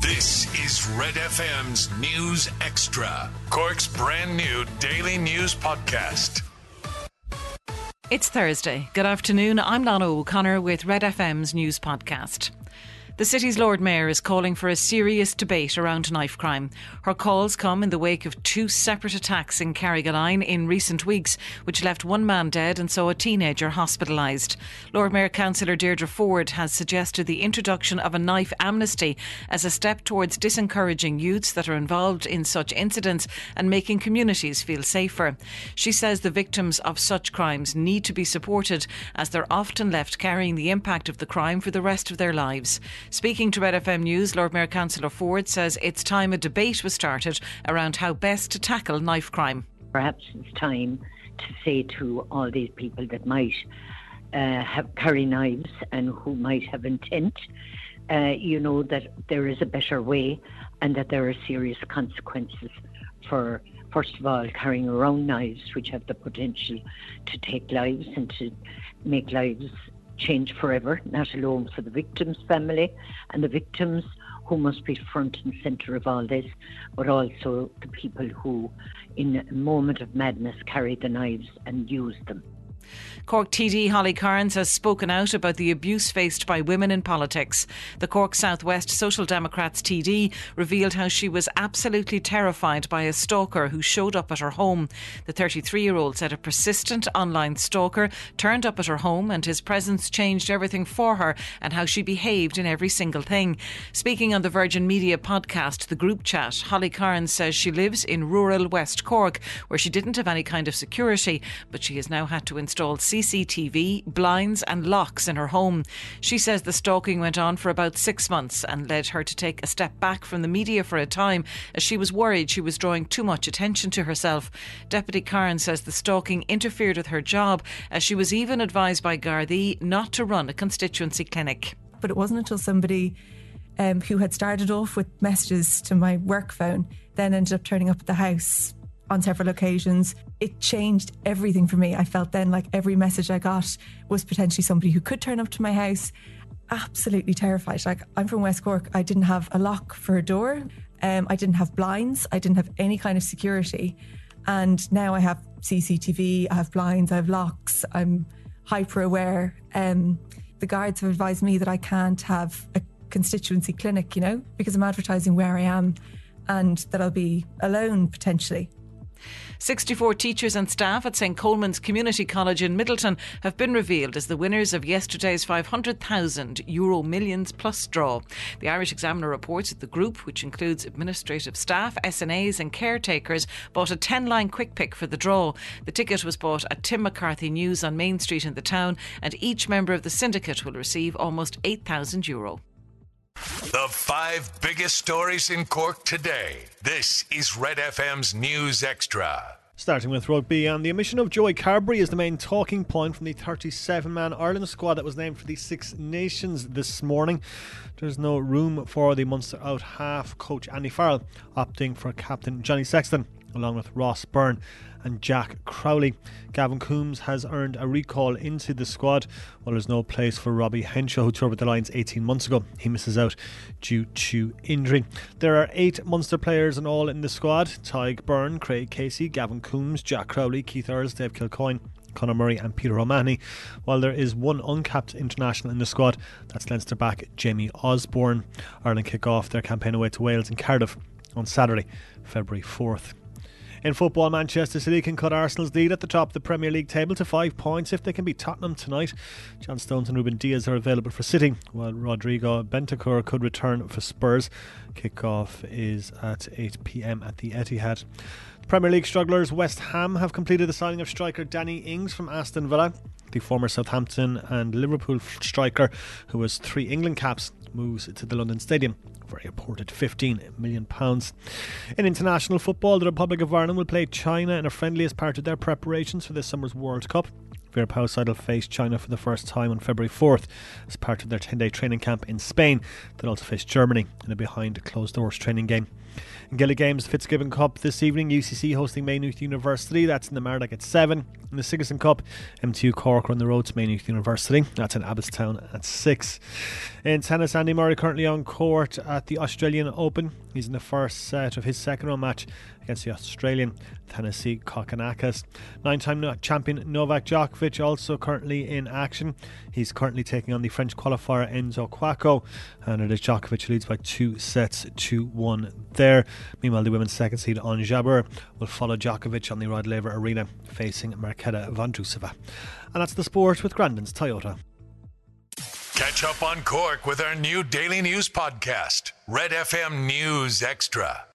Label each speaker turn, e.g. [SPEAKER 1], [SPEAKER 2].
[SPEAKER 1] This is Red FM's News Extra, Cork's brand new daily news podcast.
[SPEAKER 2] It's Thursday. Good afternoon. I'm Lana O'Connor with Red FM's News Podcast. The city's Lord Mayor is calling for a serious debate around knife crime. Her calls come in the wake of two separate attacks in Carrigaline in recent weeks, which left one man dead and saw a teenager hospitalised. Lord Mayor Councillor Deirdre Forde has suggested the introduction of a knife amnesty as a step towards disencouraging youths that are involved in such incidents and making communities feel safer. She says the victims of such crimes need to be supported as they're often left carrying the impact of the crime for the rest of their lives. Speaking to Red FM News, Lord Mayor Councillor Forde says it's time a debate was started around how best to tackle knife crime.
[SPEAKER 3] Perhaps it's time to say to all these people that might uh, have carry knives and who might have intent, uh, you know, that there is a better way and that there are serious consequences for, first of all, carrying around knives, which have the potential to take lives and to make lives change forever, not alone for the victim's family and the victims who must be front and centre of all this, but also the people who, in a moment of madness, carry the knives and use them.
[SPEAKER 2] Cork TD Holly Cairns has spoken out about the abuse faced by women in politics. The Cork Southwest Social Democrats TD revealed how she was absolutely terrified by a stalker who showed up at her home. The 33 year old said a persistent online stalker turned up at her home and his presence changed everything for her and how she behaved in every single thing. Speaking on the Virgin Media podcast, The Group Chat, Holly Cairns says she lives in rural West Cork where she didn't have any kind of security, but she has now had to install CCTV, blinds, and locks in her home. She says the stalking went on for about six months and led her to take a step back from the media for a time as she was worried she was drawing too much attention to herself. Deputy Cairn says the stalking interfered with her job as she was even advised by Gardaí not to run a constituency clinic.
[SPEAKER 4] But it wasn't until somebody um, who had started off with messages to my work phone then ended up turning up at the house on several occasions. It changed everything for me. I felt then like every message I got was potentially somebody who could turn up to my house. Absolutely terrified. Like, I'm from West Cork. I didn't have a lock for a door. Um, I didn't have blinds. I didn't have any kind of security. And now I have CCTV, I have blinds, I have locks. I'm hyper aware. Um, the guards have advised me that I can't have a constituency clinic, you know, because I'm advertising where I am and that I'll be alone potentially.
[SPEAKER 2] 64 teachers and staff at St Colman's Community College in Midleton have been revealed as the winners of yesterday's 500,000 euro millions plus draw. The Irish Examiner reports that the group, which includes administrative staff, SNAs, and caretakers, bought a 10 line quick pick for the draw. The ticket was bought at Tim McCarthy News on Main Street in the town, and each member of the syndicate will receive almost 8,000 euro.
[SPEAKER 1] The five biggest stories in Cork today. This is Red FM's News Extra.
[SPEAKER 5] Starting with rugby, and the omission of Joey Carbery is the main talking point from the 37 man Ireland squad that was named for the Six Nations this morning. There's no room for the Munster out half coach Andy Farrell, opting for captain Johnny Sexton, along with Ross Byrne and Jack Crowley. Gavin Coombs has earned a recall into the squad, while there's no place for Robbie Henshaw, who toured with the Lions 18 months ago. He misses out due to injury. There are eight Munster players in all in the squad Tadhg Beirne, Craig Casey, Gavin Coombs, Jack Crowley, Keith Earls, Dave Kilcoyne. Conor Murray and Peter O'Mahony, while there is one uncapped international in the squad. That's Leinster back Jamie Osborne. Ireland kick off their campaign away to Wales in Cardiff on Saturday, February 4th. In football, Manchester City can cut Arsenal's lead at the top of the Premier League table to five points if they can beat Tottenham tonight. John Stones and Ruben Dias are available for City, while Rodrigo Bentancur could return for Spurs. Kickoff is at 8 pm at the Etihad. Premier League strugglers West Ham have completed the signing of striker Danny Ings from Aston Villa. The former Southampton and Liverpool striker, who has three England caps, moves to the London Stadium for a reported £15 million. In international football, the Republic of Ireland will play China in a friendly as part of their preparations for this summer's World Cup. Vera Pauw's side will face China for the first time on February 4th as part of their 10 day training camp in Spain. They'll also face Germany in a behind closed doors training game. In Gaelic Games, Fitzgibbon Cup this evening, UCC hosting Maynooth University. That's in the Mardyke at 7. In the Sigerson Cup, MTU Cork on the road to Maynooth University. That's in Abbotstown at 6. In tennis, Andy Murray currently on court at the Australian Open. He's in the first set of his second round match against the Australian Thanasi Kokkinakis. Nine time champion Novak Djokovic also currently in action. He's currently taking on the French qualifier Enzo Couacaud, and it is Djokovic leads by two sets to one there. Meanwhile, the women's second seed Ons Jabeur will follow Djokovic on the Rod Laver Arena facing Marketa Vondrousova. And that's the sport with Grandin's Toyota.
[SPEAKER 1] Catch up on Cork with our new daily news podcast, Red FM News Extra.